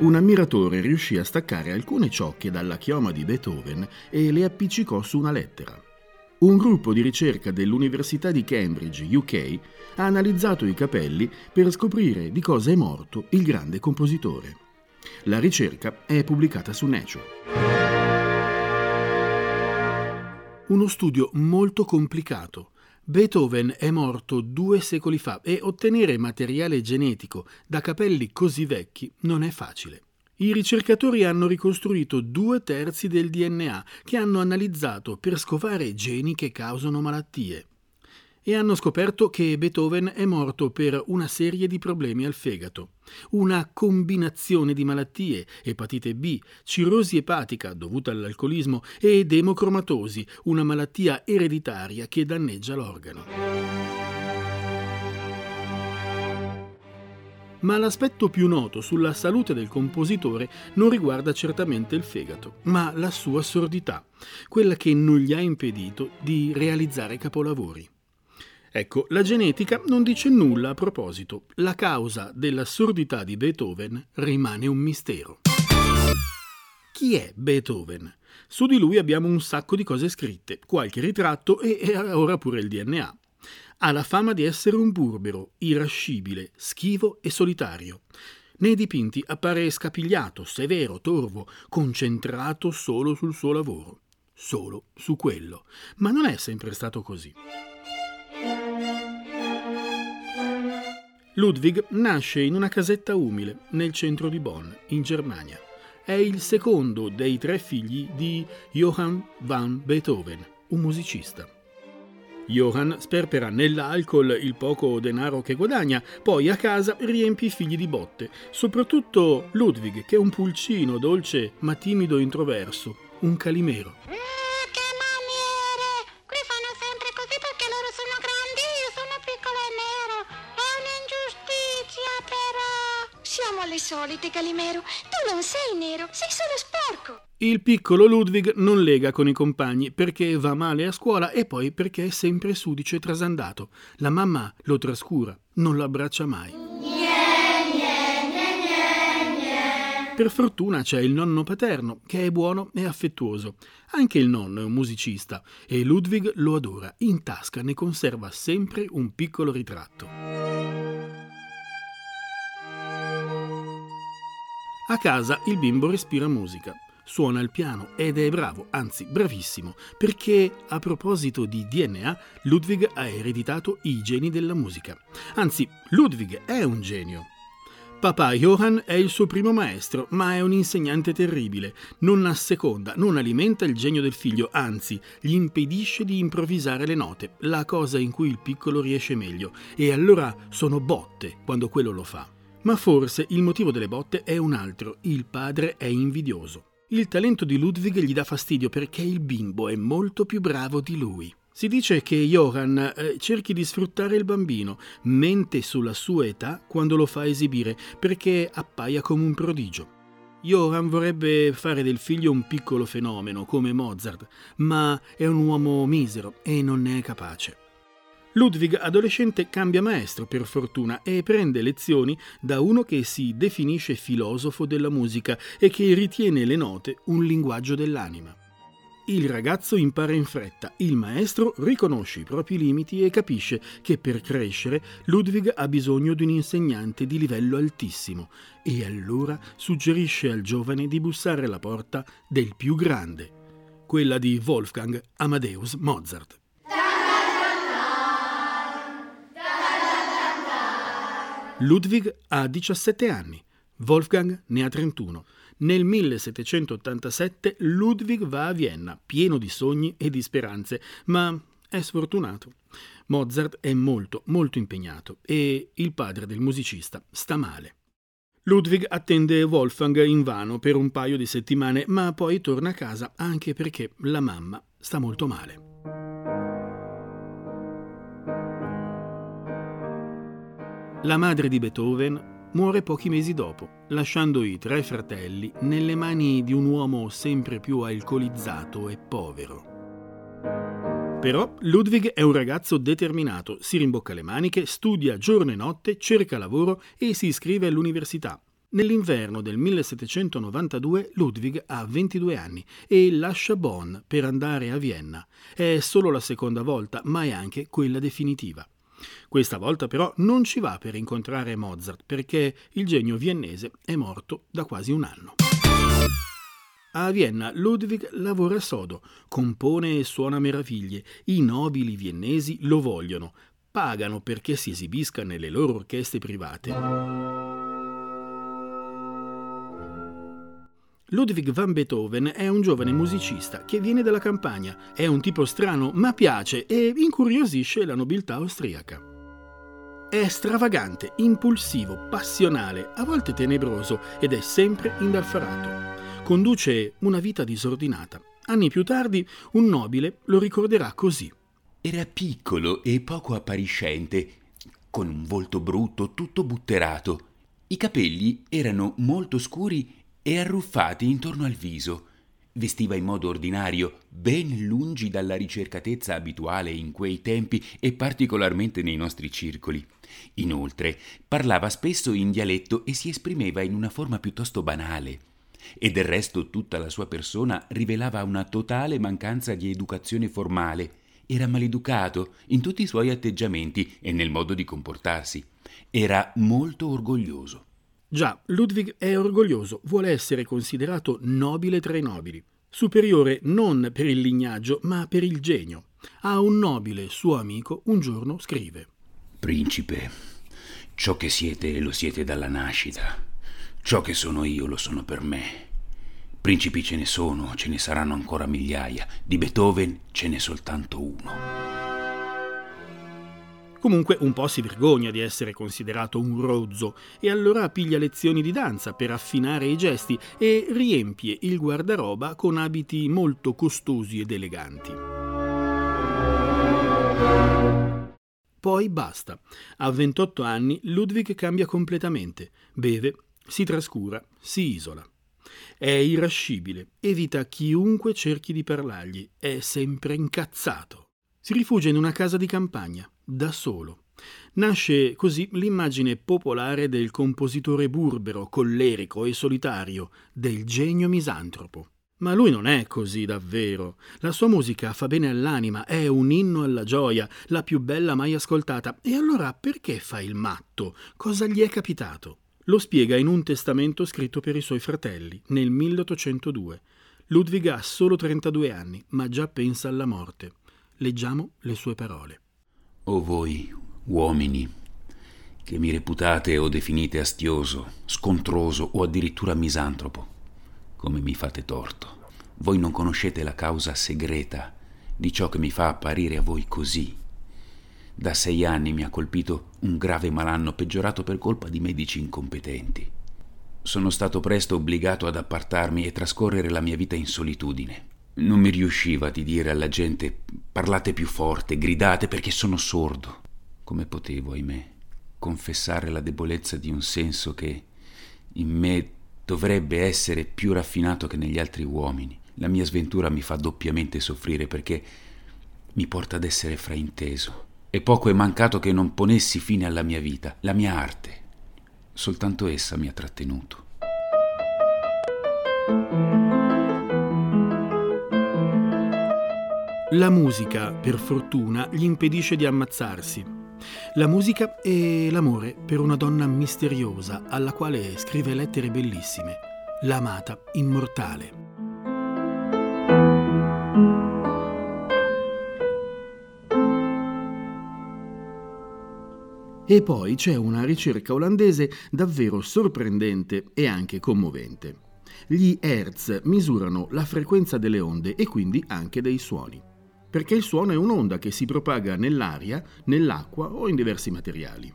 Un ammiratore riuscì a staccare alcune ciocche dalla chioma di Beethoven e le appiccicò su una lettera. Un gruppo di ricerca dell'Università di Cambridge, UK, ha analizzato i capelli per scoprire di cosa è morto il grande compositore. La ricerca è pubblicata su Nature. Uno studio molto complicato Beethoven è morto due secoli fa e ottenere materiale genetico da capelli così vecchi non è facile. I ricercatori hanno ricostruito due terzi del DNA che hanno analizzato per scovare geni che causano malattie e hanno scoperto che Beethoven è morto per una serie di problemi al fegato, una combinazione di malattie, epatite B, cirrosi epatica dovuta all'alcolismo ed emocromatosi, una malattia ereditaria che danneggia l'organo. Ma l'aspetto più noto sulla salute del compositore non riguarda certamente il fegato, ma la sua sordità, quella che non gli ha impedito di realizzare capolavori. Ecco, la genetica non dice nulla a proposito. La causa della sordità di Beethoven rimane un mistero. Chi è Beethoven? Su di lui abbiamo un sacco di cose scritte, qualche ritratto e ora pure il DNA. Ha la fama di essere un burbero, irascibile, schivo e solitario. Nei dipinti appare scapigliato, severo, torvo, concentrato solo sul suo lavoro. Solo su quello. Ma non è sempre stato così. Ludwig nasce in una casetta umile nel centro di Bonn, in Germania. È il secondo dei tre figli di Johann van Beethoven, un musicista. Johann sperpera nell'alcol il poco denaro che guadagna, poi a casa riempie i figli di botte, soprattutto Ludwig, che è un pulcino dolce ma timido introverso, un calimero. Solite, Calimero. Tu non sei nero, sei solo sporco. Il piccolo Ludwig non lega con i compagni perché va male a scuola e poi perché è sempre sudicio e trasandato. La mamma lo trascura, non lo abbraccia mai. Per fortuna c'è il nonno paterno, che è buono e affettuoso. Anche il nonno è un musicista e Ludwig lo adora. In tasca ne conserva sempre un piccolo ritratto. A casa il bimbo respira musica, suona il piano ed è bravo, anzi bravissimo, perché a proposito di DNA, Ludwig ha ereditato i geni della musica. Anzi, Ludwig è un genio. Papà Johann è il suo primo maestro, ma è un insegnante terribile. Non asseconda, non alimenta il genio del figlio, anzi, gli impedisce di improvvisare le note, la cosa in cui il piccolo riesce meglio, e allora sono botte quando quello lo fa. Ma forse il motivo delle botte è un altro, il padre è invidioso. Il talento di Ludwig gli dà fastidio perché il bimbo è molto più bravo di lui. Si dice che Johann eh, cerchi di sfruttare il bambino, mente sulla sua età quando lo fa esibire perché appaia come un prodigio. Johann vorrebbe fare del figlio un piccolo fenomeno come Mozart, ma è un uomo misero e non ne è capace. Ludwig, adolescente, cambia maestro per fortuna e prende lezioni da uno che si definisce filosofo della musica e che ritiene le note un linguaggio dell'anima. Il ragazzo impara in fretta, il maestro riconosce i propri limiti e capisce che per crescere Ludwig ha bisogno di un insegnante di livello altissimo e allora suggerisce al giovane di bussare alla porta del più grande, quella di Wolfgang Amadeus Mozart. Ludwig ha 17 anni, Wolfgang ne ha 31. Nel 1787 Ludwig va a Vienna, pieno di sogni e di speranze, ma è sfortunato. Mozart è molto, molto impegnato e il padre del musicista sta male. Ludwig attende Wolfgang invano per un paio di settimane, ma poi torna a casa anche perché la mamma sta molto male. La madre di Beethoven muore pochi mesi dopo, lasciando i tre fratelli nelle mani di un uomo sempre più alcolizzato e povero. Però Ludwig è un ragazzo determinato, si rimbocca le maniche, studia giorno e notte, cerca lavoro e si iscrive all'università. Nell'inverno del 1792 Ludwig ha 22 anni e lascia Bonn per andare a Vienna. È solo la seconda volta, ma è anche quella definitiva. Questa volta però non ci va per incontrare Mozart perché il genio viennese è morto da quasi un anno. A Vienna Ludwig lavora sodo, compone e suona meraviglie. I nobili viennesi lo vogliono, pagano perché si esibisca nelle loro orchestre private. Ludwig van Beethoven è un giovane musicista che viene dalla campagna, è un tipo strano ma piace e incuriosisce la nobiltà austriaca. È stravagante, impulsivo, passionale, a volte tenebroso ed è sempre indalfarato. Conduce una vita disordinata. Anni più tardi un nobile lo ricorderà così. Era piccolo e poco appariscente, con un volto brutto, tutto butterato. I capelli erano molto scuri e arruffati intorno al viso. Vestiva in modo ordinario, ben lungi dalla ricercatezza abituale in quei tempi e particolarmente nei nostri circoli. Inoltre, parlava spesso in dialetto e si esprimeva in una forma piuttosto banale. E del resto tutta la sua persona rivelava una totale mancanza di educazione formale. Era maleducato in tutti i suoi atteggiamenti e nel modo di comportarsi. Era molto orgoglioso. Già, Ludwig è orgoglioso, vuole essere considerato nobile tra i nobili, superiore non per il lignaggio, ma per il genio. A un nobile suo amico un giorno scrive: Principe, ciò che siete lo siete dalla nascita, ciò che sono io lo sono per me. Principi ce ne sono, ce ne saranno ancora migliaia, di Beethoven ce n'è soltanto uno. Comunque un po' si vergogna di essere considerato un rozzo e allora piglia lezioni di danza per affinare i gesti e riempie il guardaroba con abiti molto costosi ed eleganti. Poi basta. A 28 anni Ludwig cambia completamente, beve, si trascura, si isola. È irascibile, evita chiunque cerchi di parlargli, è sempre incazzato. Si rifugia in una casa di campagna, da solo. Nasce così l'immagine popolare del compositore burbero, collerico e solitario, del genio misantropo. Ma lui non è così davvero. La sua musica fa bene all'anima, è un inno alla gioia, la più bella mai ascoltata. E allora perché fa il matto? Cosa gli è capitato? Lo spiega in un testamento scritto per i suoi fratelli nel 1802. Ludwig ha solo 32 anni, ma già pensa alla morte. Leggiamo le sue parole. O voi, uomini, che mi reputate o definite astioso, scontroso o addirittura misantropo, come mi fate torto. Voi non conoscete la causa segreta di ciò che mi fa apparire a voi così. Da sei anni mi ha colpito un grave malanno peggiorato per colpa di medici incompetenti. Sono stato presto obbligato ad appartarmi e trascorrere la mia vita in solitudine. Non mi riusciva di dire alla gente parlate più forte, gridate perché sono sordo. Come potevo, ahimè, confessare la debolezza di un senso che in me dovrebbe essere più raffinato che negli altri uomini. La mia sventura mi fa doppiamente soffrire perché mi porta ad essere frainteso. E poco è mancato che non ponessi fine alla mia vita, la mia arte. Soltanto essa mi ha trattenuto. La musica, per fortuna, gli impedisce di ammazzarsi. La musica è l'amore per una donna misteriosa alla quale scrive lettere bellissime, l'amata immortale. E poi c'è una ricerca olandese davvero sorprendente e anche commovente. Gli Hertz misurano la frequenza delle onde e quindi anche dei suoni perché il suono è un'onda che si propaga nell'aria, nell'acqua o in diversi materiali.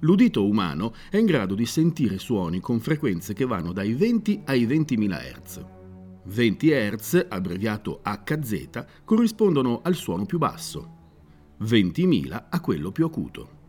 L'udito umano è in grado di sentire suoni con frequenze che vanno dai 20 ai 20.000 Hz. 20 Hz, abbreviato Hz, corrispondono al suono più basso, 20.000 a quello più acuto.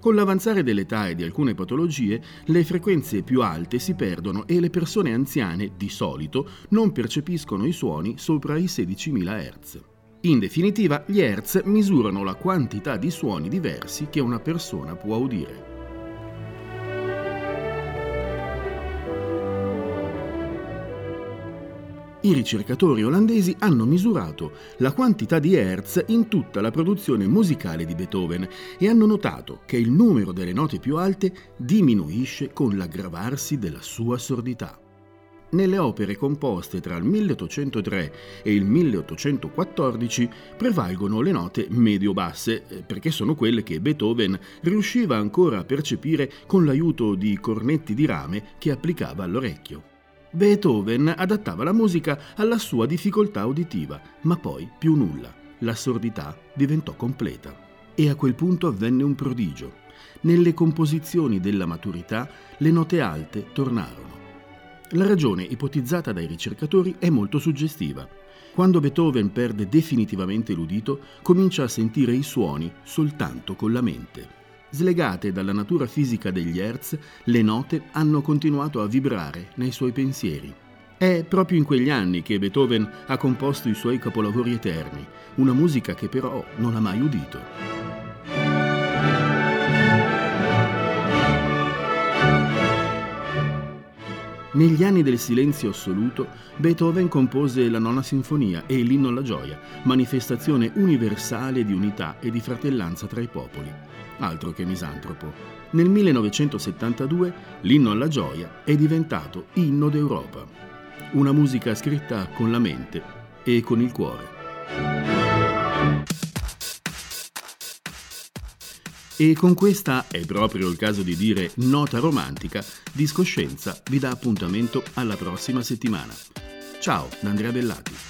Con l'avanzare dell'età e di alcune patologie, le frequenze più alte si perdono e le persone anziane, di solito, non percepiscono i suoni sopra i 16.000 Hz. In definitiva, gli Hertz misurano la quantità di suoni diversi che una persona può udire. I ricercatori olandesi hanno misurato la quantità di Hertz in tutta la produzione musicale di Beethoven e hanno notato che il numero delle note più alte diminuisce con l'aggravarsi della sua sordità. Nelle opere composte tra il 1803 e il 1814 prevalgono le note medio-basse, eh, perché sono quelle che Beethoven riusciva ancora a percepire con l'aiuto di cornetti di rame che applicava all'orecchio. Beethoven adattava la musica alla sua difficoltà uditiva, ma poi più nulla. La sordità diventò completa. E a quel punto avvenne un prodigio. Nelle composizioni della maturità le note alte tornarono. La ragione ipotizzata dai ricercatori è molto suggestiva. Quando Beethoven perde definitivamente l'udito, comincia a sentire i suoni soltanto con la mente. Slegate dalla natura fisica degli hertz, le note hanno continuato a vibrare nei suoi pensieri. È proprio in quegli anni che Beethoven ha composto i suoi capolavori eterni, una musica che però non ha mai udito. Negli anni del silenzio assoluto, Beethoven compose la nona sinfonia e l'inno alla gioia, manifestazione universale di unità e di fratellanza tra i popoli. Altro che misantropo. Nel 1972 l'inno alla gioia è diventato inno d'Europa. Una musica scritta con la mente e con il cuore. E con questa, è proprio il caso di dire nota romantica, Discoscienza vi dà appuntamento alla prossima settimana. Ciao da Andrea Bellati.